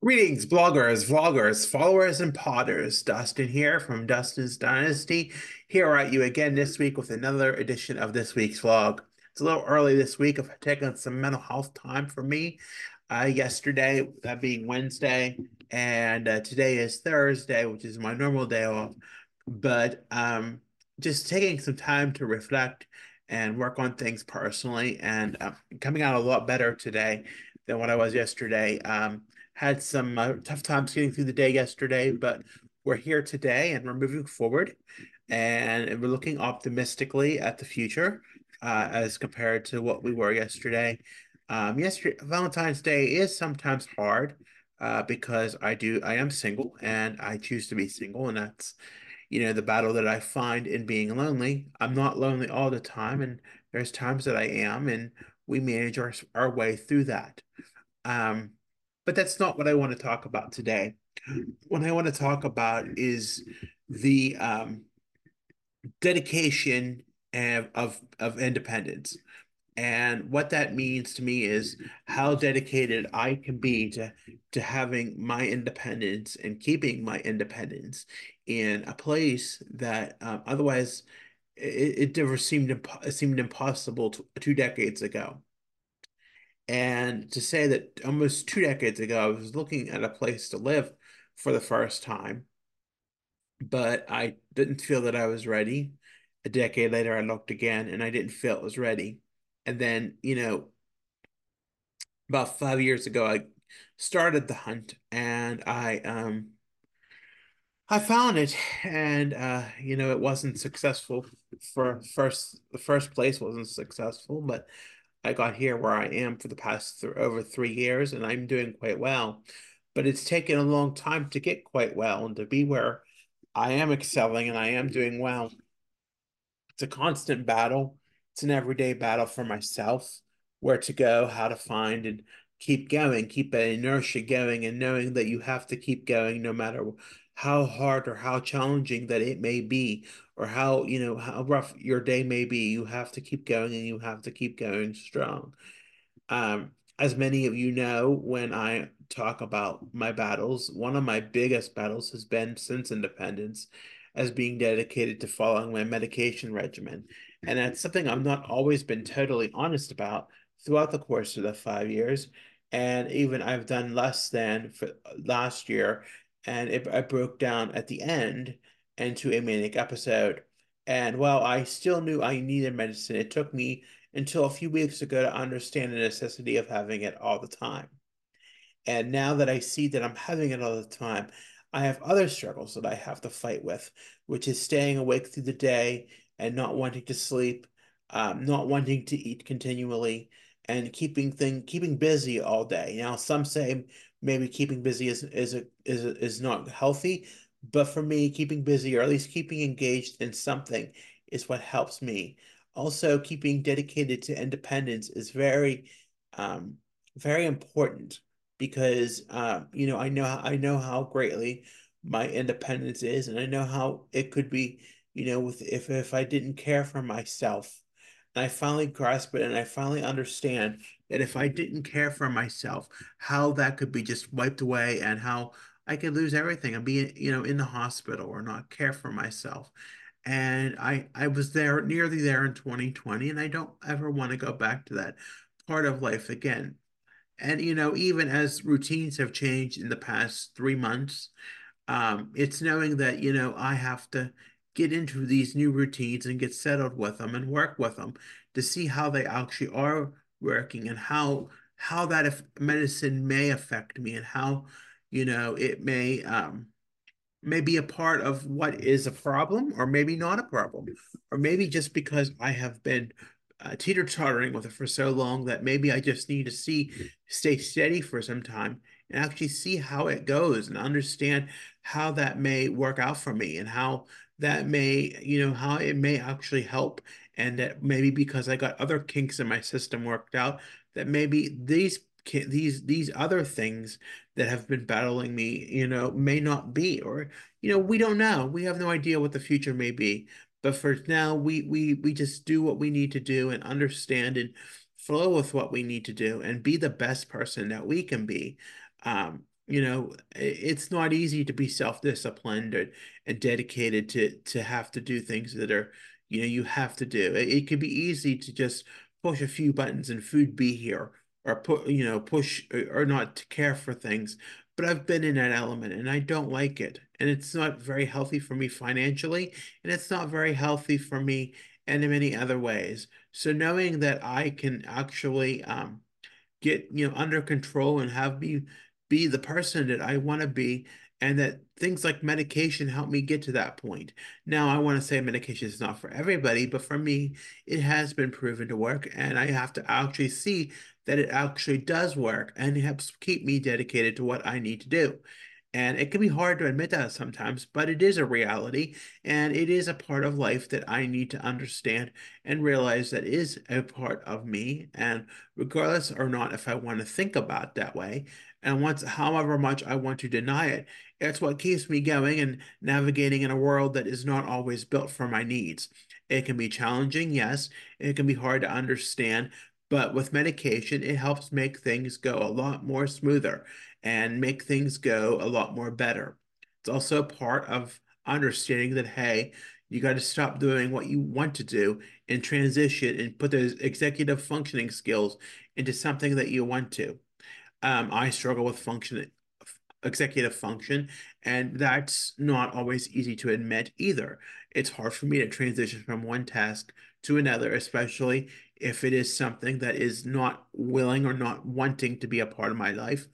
Greetings, bloggers, vloggers, followers, and potters. Dustin here from Dustin's Dynasty. Here at you again this week with another edition of this week's vlog. It's a little early this week. I've taken some mental health time for me. Uh, yesterday, that being Wednesday, and uh, today is Thursday, which is my normal day off. But um, just taking some time to reflect and work on things personally, and uh, coming out a lot better today than what I was yesterday. Um, had some uh, tough times getting through the day yesterday, but we're here today and we're moving forward and we're looking optimistically at the future uh, as compared to what we were yesterday. Um, yesterday, Valentine's Day is sometimes hard uh, because I do, I am single and I choose to be single, and that's, you know, the battle that I find in being lonely. I'm not lonely all the time, and there's times that I am, and we manage our, our way through that. Um, but that's not what I want to talk about today. What I want to talk about is the um, dedication of, of, of independence. And what that means to me is how dedicated I can be to, to having my independence and keeping my independence in a place that um, otherwise it, it never seemed seemed impossible to, two decades ago. And to say that almost two decades ago, I was looking at a place to live for the first time, but I didn't feel that I was ready. A decade later, I looked again and I didn't feel it was ready. And then, you know, about five years ago, I started the hunt and I, um, I found it and, uh, you know, it wasn't successful for first, the first place wasn't successful, but I got here where I am for the past th over three years, and I'm doing quite well. But it's taken a long time to get quite well and to be where I am excelling and I am doing well. It's a constant battle. It's an everyday battle for myself, where to go, how to find, and keep going, keep that inertia going, and knowing that you have to keep going no matter how hard or how challenging that it may be or how you know how rough your day may be you have to keep going and you have to keep going strong. Um as many of you know when i talk about my battles one of my biggest battles has been since independence as being dedicated to following my medication regimen. And that's something i've not always been totally honest about throughout the course of the five years. And even i've done less than for last year and it, I broke down at the end into a manic episode. And while I still knew I needed medicine, it took me until a few weeks ago to understand the necessity of having it all the time. And now that I see that I'm having it all the time, I have other struggles that I have to fight with, which is staying awake through the day and not wanting to sleep, um, not wanting to eat continually, and keeping thing keeping busy all day. Now, some say maybe keeping busy is is a, is a, is not healthy, but for me, keeping busy or at least keeping engaged in something is what helps me. Also, keeping dedicated to independence is very um, very important because uh, you know I know I know how greatly my independence is, and I know how it could be. You know, with if if I didn't care for myself, and I finally grasp it, and I finally understand that if I didn't care for myself, how that could be just wiped away and how I could lose everything and be, you know, in the hospital or not care for myself. And I, I was there nearly there in 2020, and I don't ever want to go back to that part of life again. And, you know, even as routines have changed in the past three months, um, it's knowing that, you know, I have to get into these new routines and get settled with them and work with them to see how they actually are working and how how that medicine may affect me and how you know it may um may be a part of what is a problem or maybe not a problem. Or maybe just because I have been uh, teeter tottering with it for so long that maybe I just need to see stay steady for some time and actually see how it goes and understand how that may work out for me and how that may you know how it may actually help and that maybe because I got other kinks in my system worked out, that maybe these these these other things that have been battling me, you know, may not be, or you know, we don't know. We have no idea what the future may be. But for now, we we we just do what we need to do and understand and flow with what we need to do and be the best person that we can be. Um, you know, it's not easy to be self-disciplined and, and dedicated to to have to do things that are, you know, you have to do. It, it could be easy to just push a few buttons and food be here or put, you know, push or, not to care for things. But I've been in that element and I don't like it. And it's not very healthy for me financially, and it's not very healthy for me and in many other ways. So knowing that I can actually um get you know under control and have me be the person that I want to be and that things like medication help me get to that point. Now, I want to say medication is not for everybody, but for me, it has been proven to work, and I have to actually see that it actually does work and helps keep me dedicated to what I need to do. And it can be hard to admit that sometimes, but it is a reality and it is a part of life that I need to understand and realize that is a part of me. And regardless or not if I want to think about that way, and once however much I want to deny it, it's what keeps me going and navigating in a world that is not always built for my needs. It can be challenging, yes. It can be hard to understand, but with medication, it helps make things go a lot more smoother and make things go a lot more better. It's also part of understanding that, hey, you got to stop doing what you want to do and transition and put those executive functioning skills into something that you want to. Um, I struggle with function, executive function, and that's not always easy to admit either. It's hard for me to transition from one task to another, especially if it is something that is not willing or not wanting to be a part of my life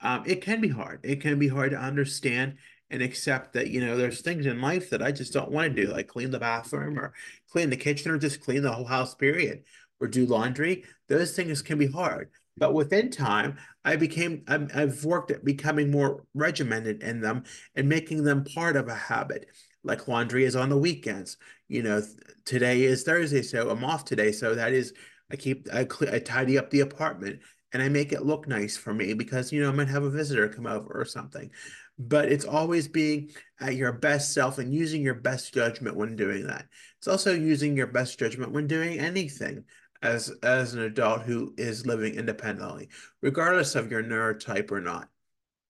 um, it can be hard. It can be hard to understand and accept that, you know, there's things in life that I just don't want to do, like clean the bathroom or clean the kitchen or just clean the whole house, period, or do laundry. Those things can be hard. But within time, I became, i have worked at becoming more regimented in them and making them part of a habit. Like laundry is on the weekends. You know, today is Thursday, so I'm off today. So that is, I keep, I, I tidy up the apartment and I make it look nice for me because, you know, I might have a visitor come over or something. But it's always being at your best self and using your best judgment when doing that. It's also using your best judgment when doing anything as as an adult who is living independently, regardless of your neurotype or not.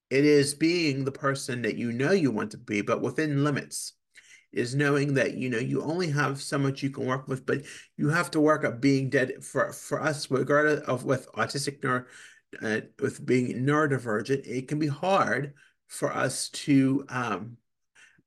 It is being the person that you know you want to be, but within limits is knowing that you know you only have so much you can work with, but you have to work at being dead for for us, regardless of with autistic neuro, uh, with being neurodivergent, it can be hard for us to um,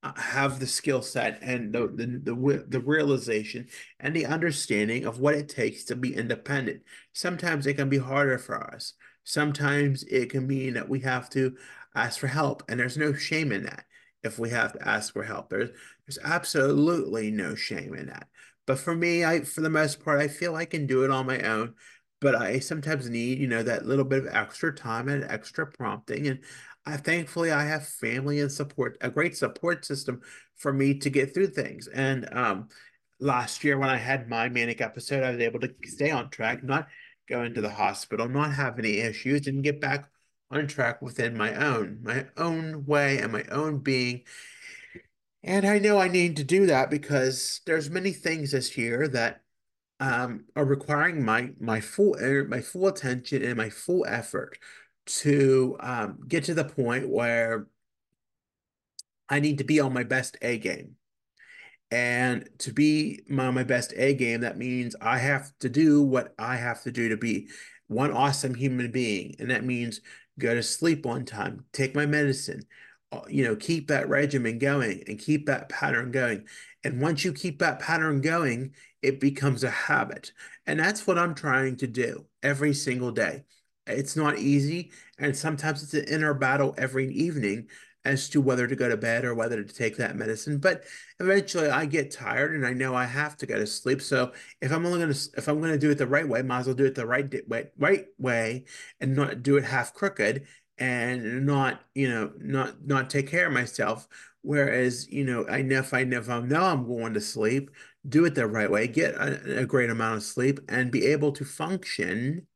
uh, have the skill set and the, the the the realization and the understanding of what it takes to be independent. Sometimes it can be harder for us. Sometimes it can mean that we have to ask for help, and there's no shame in that if we have to ask for help. There's there's absolutely no shame in that. But for me, I for the most part, I feel I can do it on my own. But I sometimes need, you know, that little bit of extra time and extra prompting. And I thankfully I have family and support, a great support system for me to get through things. And um last year when I had my manic episode, I was able to stay on track, not go into the hospital, not have any issues, and get back on track within my own, my own way and my own being. And I know I need to do that because there's many things this year that um, are requiring my my full my full attention and my full effort to um, get to the point where I need to be on my best A game. And to be my, my best A game, that means I have to do what I have to do to be one awesome human being. And that means go to sleep on time, take my medicine, uh, you know, keep that regimen going and keep that pattern going. And once you keep that pattern going, it becomes a habit. And that's what I'm trying to do every single day. It's not easy. And sometimes it's an inner battle every evening as to whether to go to bed or whether to take that medicine. But eventually I get tired and I know I have to go to sleep. So if I'm only gonna if I'm gonna do it the right way, might as well do it the right way right way and not do it half crooked and not, you know, not not take care of myself. Whereas, you know, I know if I know if I know I'm going to sleep, do it the right way, get a, a great amount of sleep and be able to function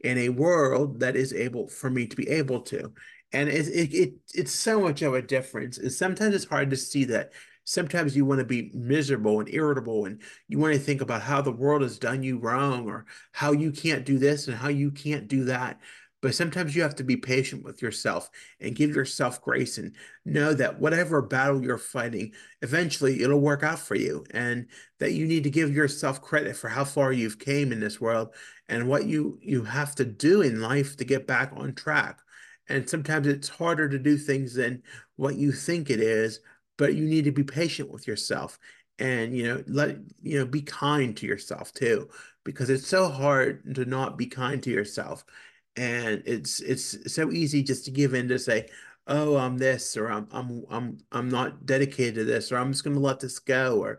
in a world that is able for me to be able to and it, it, it it's so much of a difference. And sometimes it's hard to see that. Sometimes you want to be miserable and irritable, and you want to think about how the world has done you wrong, or how you can't do this and how you can't do that. but sometimes you have to be patient with yourself and give yourself grace and know that whatever battle you're fighting, eventually it'll work out for you. And that you need to give yourself credit for how far you've came in this world and what you you have to do in life to get back on track. And sometimes it's harder to do things than what you think it is, but you need to be patient with yourself and you know let you know be kind to yourself too because it's so hard to not be kind to yourself. And it's it's so easy just to give in to say oh i'm this or i'm i'm i'm i'm not dedicated to this or i'm just going to let this go or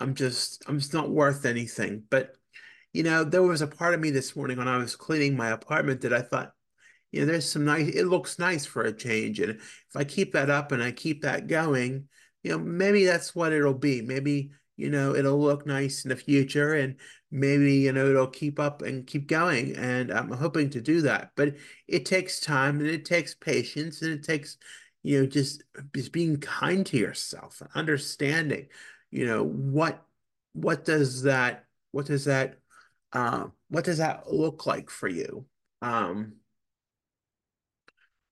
i'm just i'm just not worth anything. But you know there was a part of me this morning when i was cleaning my apartment that i thought you know there's some nice it looks nice for a change and if i keep that up and i keep that going you know maybe that's what it'll be maybe you know, it'll look nice in the future and maybe, you know, it'll keep up and keep going. And I'm hoping to do that. But it takes time and it takes patience and it takes, you know, just, just being kind to yourself and understanding, you know, what what does that what does that uh, what does that look like for you? Um,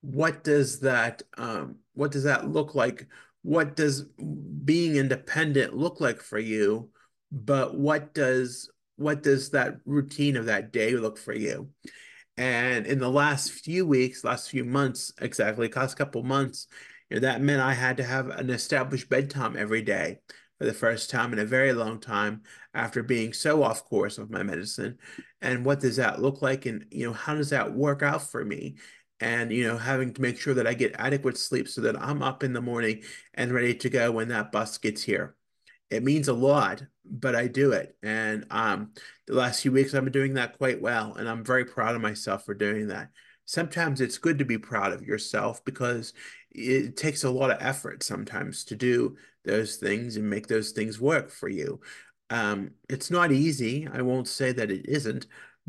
what does that um, what does that look like? What does being independent look like for you? But what does what does that routine of that day look for you? And in the last few weeks last few months exactly last couple months you know, that meant i had to have an established bedtime every day for the first time in a very long time after being so off course with my medicine. And what does that look like? And you know how does that work out for me and you know having to make sure that I get adequate sleep so that I'm up in the morning and ready to go when that bus gets here. It means a lot, but I do it. And um, the last few weeks I've been doing that quite well, and I'm very proud of myself for doing that. Sometimes it's good to be proud of yourself because it takes a lot of effort sometimes to do those things and make those things work for you. Um, it's not easy. I won't say that it isn't,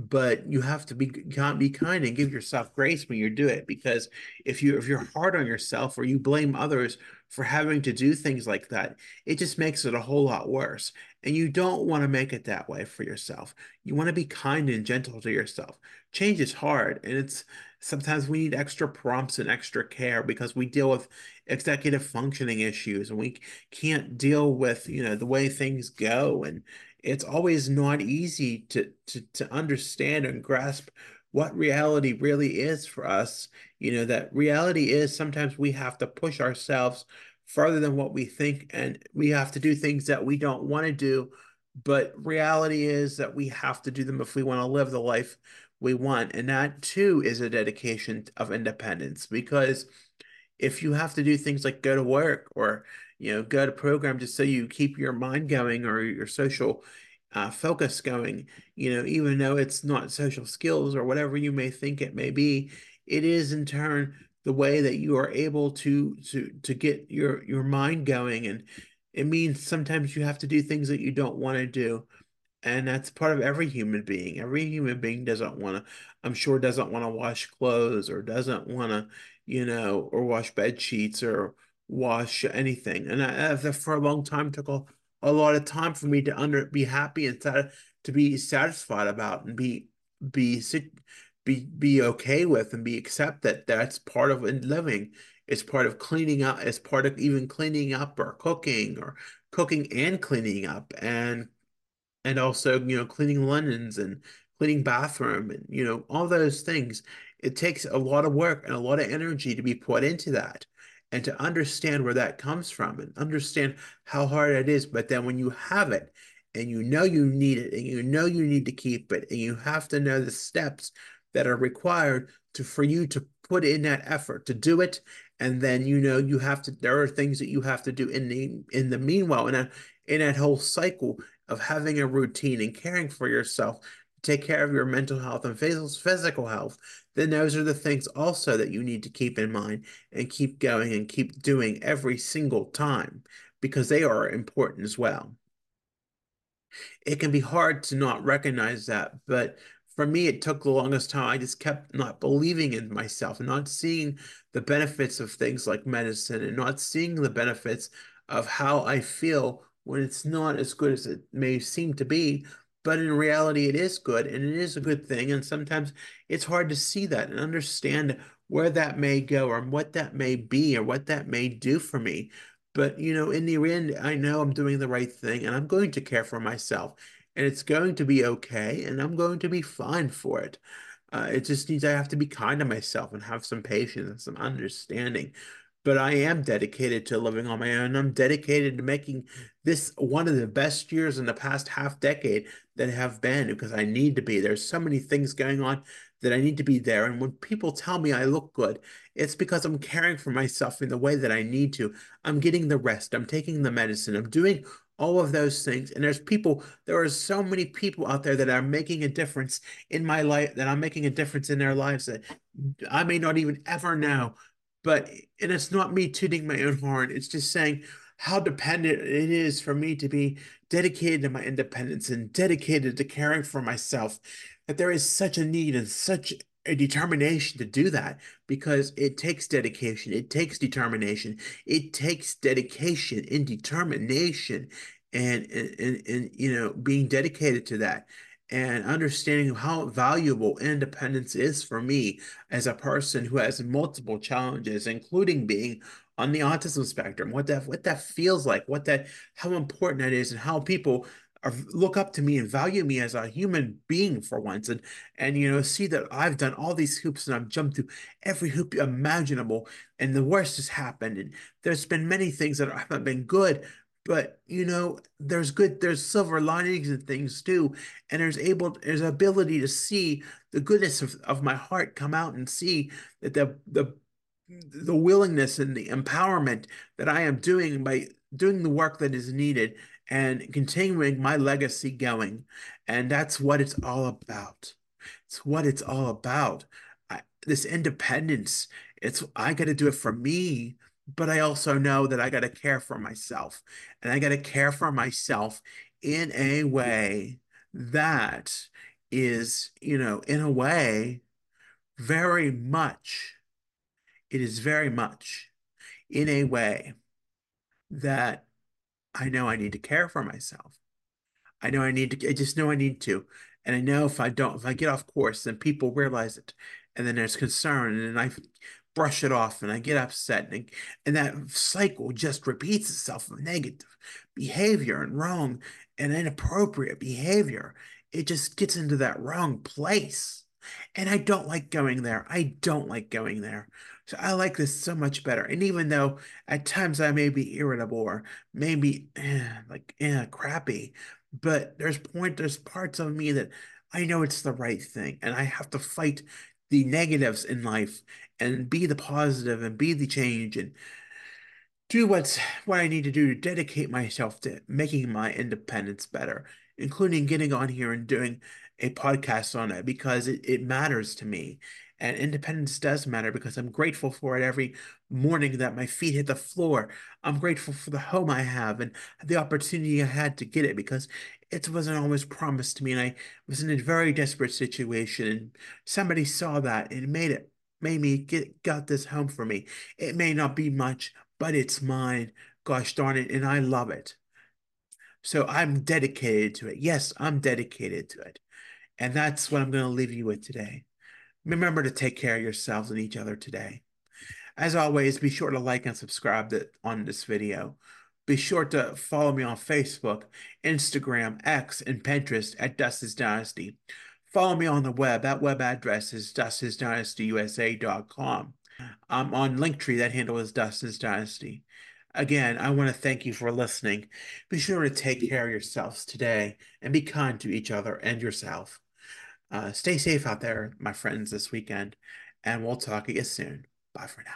but you have to be can't be kind and give yourself grace when you do it because if you if you're hard on yourself or you blame others for having to do things like that it just makes it a whole lot worse. And you don't want to make it that way for yourself. You want to be kind and gentle to yourself. Change is hard and it's sometimes we need extra prompts and extra care because we deal with executive functioning issues and we can't deal with you know the way things go and it's always not easy to to to understand and grasp what reality really is for us. You know, that reality is sometimes we have to push ourselves further than what we think, and we have to do things that we don't want to do. But reality is that we have to do them if we want to live the life we want. And that too is a dedication of independence because if you have to do things like go to work or you know go to program just so you keep your mind going or your social uh, focus going. You know even though it's not social skills or whatever you may think it may be it is in turn the way that you are able to to to get your your mind going. And it means sometimes you have to do things that you don't want to do. And that's part of every human being. Every human being doesn't want to, I'm sure, doesn't want to wash clothes or doesn't want to, you know, or wash bed sheets or wash anything. And I, for a long time took a, a lot of time for me to under be happy and to, to be satisfied about and be be be be okay with and be accept that that's part of living. It's part of cleaning up. It's part of even cleaning up or cooking or cooking and cleaning up and and also you know cleaning linens and cleaning bathroom and you know all those things it takes a lot of work and a lot of energy to be put into that and to understand where that comes from and understand how hard it is. But then when you have it and you know you need it and you know you need to keep it and you have to know the steps that are required to for you to put in that effort to do it and then you know you have to there are things that you have to do in the in the meanwhile in a in that whole cycle of having a routine and caring for yourself, take care of your mental health and physical health, then those are the things also that you need to keep in mind and keep going and keep doing every single time because they are important as well. It can be hard to not recognize that, but for me, it took the longest time. I just kept not believing in myself and not seeing the benefits of things like medicine and not seeing the benefits of how I feel when it's not as good as it may seem to be but in reality, it is good and it is a good thing. And sometimes it's hard to see that and understand where that may go or what that may be or what that may do for me. But, you know, in the end, I know I'm doing the right thing and I'm going to care for myself and it's going to be okay and I'm going to be fine for it. Uh, it just needs I have to be kind to myself and have some patience and some understanding but I am dedicated to living on my own. I'm dedicated to making this one of the best years in the past half decade that have been because I need to be. There's so many things going on that I need to be there. And when people tell me I look good, it's because I'm caring for myself in the way that I need to. I'm getting the rest, I'm taking the medicine, I'm doing all of those things. And there's people, there are so many people out there that are making a difference in my life, that I'm making a difference in their lives that I may not even ever know but and it's not me tooting my own horn. It's just saying how dependent it is for me to be dedicated to my independence and dedicated to caring for myself. That there is such a need and such a determination to do that because it takes dedication, it takes determination, it takes dedication and determination and and, and, and you know being dedicated to that and understanding how valuable independence is for me as a person who has multiple challenges, including being on the autism spectrum, what that what that feels like, what that how important that is, and how people are, look up to me and value me as a human being for once, and and you know see that I've done all these hoops and I've jumped through every hoop imaginable, and the worst has happened, and there's been many things that haven't been good, but you know there's good there's silver linings and things too and there's able there's ability to see the goodness of, of my heart come out and see that the the the willingness and the empowerment that I am doing by doing the work that is needed and continuing my legacy going. And that's what it's all about. It's what it's all about. I, this independence it's I got to do it for me but I also know that I got to care for myself. And I got to care for myself in a way that is, you know, in a way, very much, it is very much in a way that I know I need to care for myself. I know I need to, I just know I need to. And I know if I don't, if I get off course, then people realize it. And then there's concern. And I brush it off and I get upset and, and that cycle just repeats itself of negative behavior and wrong and inappropriate behavior. It just gets into that wrong place. And I don't like going there. I don't like going there. So I like this so much better. And even though at times I may be irritable or maybe eh, like eh, crappy, but there's point there's parts of me that I know it's the right thing and I have to fight the negatives in life and be the positive and be the change and do what's what I need to do to dedicate myself to making my independence better, including getting on here and doing a podcast on it because it, it matters to me. And independence does matter because I'm grateful for it every morning that my feet hit the floor. I'm grateful for the home I have and the opportunity I had to get it because it wasn't always promised to me. And I was in a very desperate situation. And somebody saw that and made it, made me get, got this home for me. It may not be much, but it's mine. Gosh darn it. And I love it. So I'm dedicated to it. Yes, I'm dedicated to it. And that's what I'm going to leave you with today. Remember to take care of yourselves and each other today. As always, be sure to like and subscribe to, on this video. Be sure to follow me on Facebook, Instagram, X, and Pinterest at Dustin's Dynasty. Follow me on the web. That web address is dustinsdynastyusa.com. I'm on Linktree. That handle is Dustin's Dynasty. Again, I want to thank you for listening. Be sure to take care of yourselves today and be kind to each other and yourself. Uh, stay safe out there, my friends, this weekend, and we'll talk to you soon. Bye for now.